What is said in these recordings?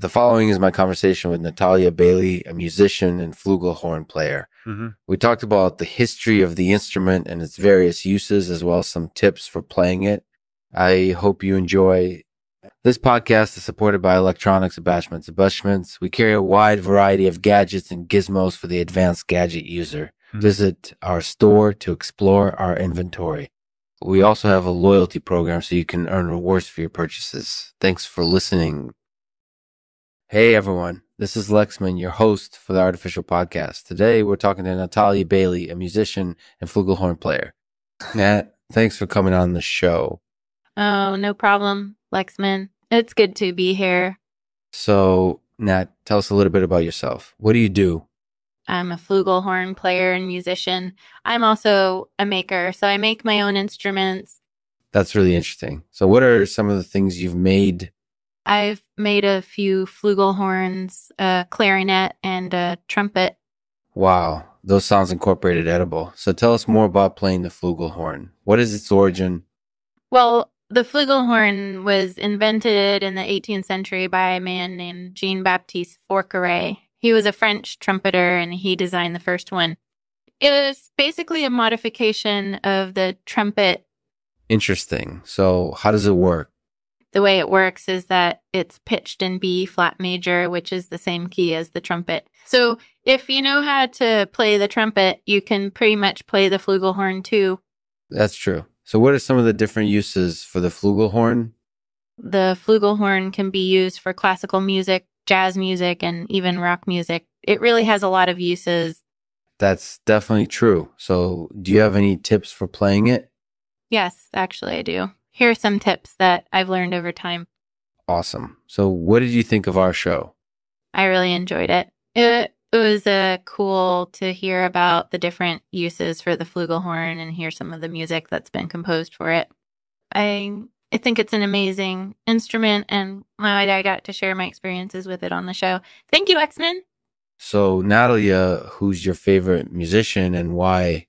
The following is my conversation with Natalya Bailey, a musician and flugelhorn player. Mm-hmm. We talked about the history of the instrument and its various uses, as well as some tips for playing it. I hope you enjoy. This podcast is supported by Electronics Abashments. Abashments, we carry a wide variety of gadgets and gizmos for the advanced gadget user. Mhm. Visit our store to explore our inventory. We also have a loyalty program so you can earn rewards for your purchases. Thanks for listening. Hey everyone, this is Lexman, your host for the Artificial Podcast. Today we're talking to Natalya Bailey, a musician and flugelhorn player. Nat, thanks for coming on the show. Oh, no problem, Lexman. It's good to be here. So, Nat, tell us a little bit about yourself. What do you do? I'm a flugelhorn player and musician. I'm also a maker, so I make my own instruments. That's really interesting. So, what are some of the things you've made? I've made a few flugelhorns, a clarinet, and a trumpet. Wow, those sounds incorporated edible. So, tell us more about playing the flugelhorn. What is its origin? Well, the flugelhorn was invented in the 18th century by a man named Jean Baptiste Forqueray. He was a French trumpeter and he designed the first one. It was basically a modification of the trumpet Interesting. So, how does it work? The way it works is that it's pitched in B flat major, which is the same key as the trumpet. So if you know how to play the trumpet, you can pretty much play the flugelhorn too. That's true. So, what are some of the different uses for the flugelhorn? The flugelhorn can be used for classical music, jazz music, and even rock music. It really has a lot of uses. That's definitely true. So, do you have any tips for playing it? Yes, actually, I do. Here are some tips that I've learned over time. Awesome. So, what did you think of our show? I really enjoyed it. It, it was uh, cool to hear about the different uses for the flugelhorn and hear some of the music that's been composed for it. I I think it's an amazing instrument, and I, I got to share my experiences with it on the show. Thank you, X Men. So, Natalya, who's your favorite musician and why?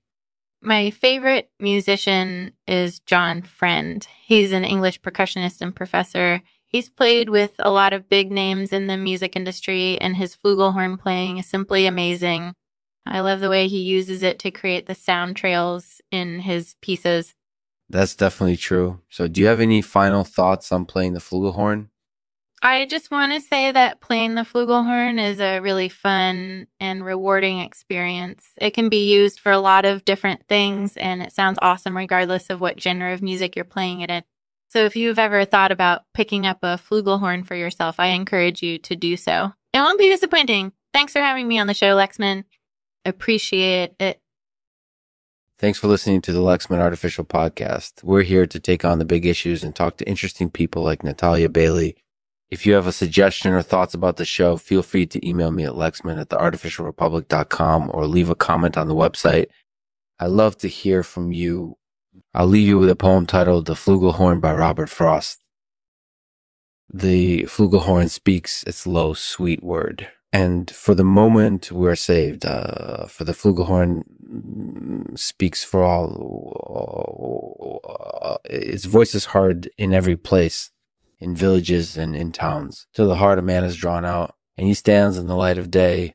My favorite musician is John Friend. He's an English percussionist and professor. He's played with a lot of big names in the music industry, and his flugelhorn playing is simply amazing. I love the way he uses it to create the sound trails in his pieces. That's definitely true. So, do you have any final thoughts on playing the flugelhorn? I just want to say that playing the flugelhorn is a really fun and rewarding experience. It can be used for a lot of different things, and it sounds awesome regardless of what genre of music you're playing it in. So, if you've ever thought about picking up a flugelhorn for yourself, I encourage you to do so. It won't be disappointing. Thanks for having me on the show, Lexman. Appreciate it. Thanks for listening to the Lexman Artificial Podcast. We're here to take on the big issues and talk to interesting people like Natalya Bailey. If you have a suggestion or thoughts about the show, feel free to email me at lexman at theartificialrepublic.com or leave a comment on the website. I love to hear from you. I'll leave you with a poem titled The Flugelhorn by Robert Frost. The flugelhorn speaks its low, sweet word. And for the moment, we're saved. Uh, for the flugelhorn speaks for all. Uh, its voice is heard in every place, in villages and in towns, till the heart of man is drawn out, and he stands in the light of day,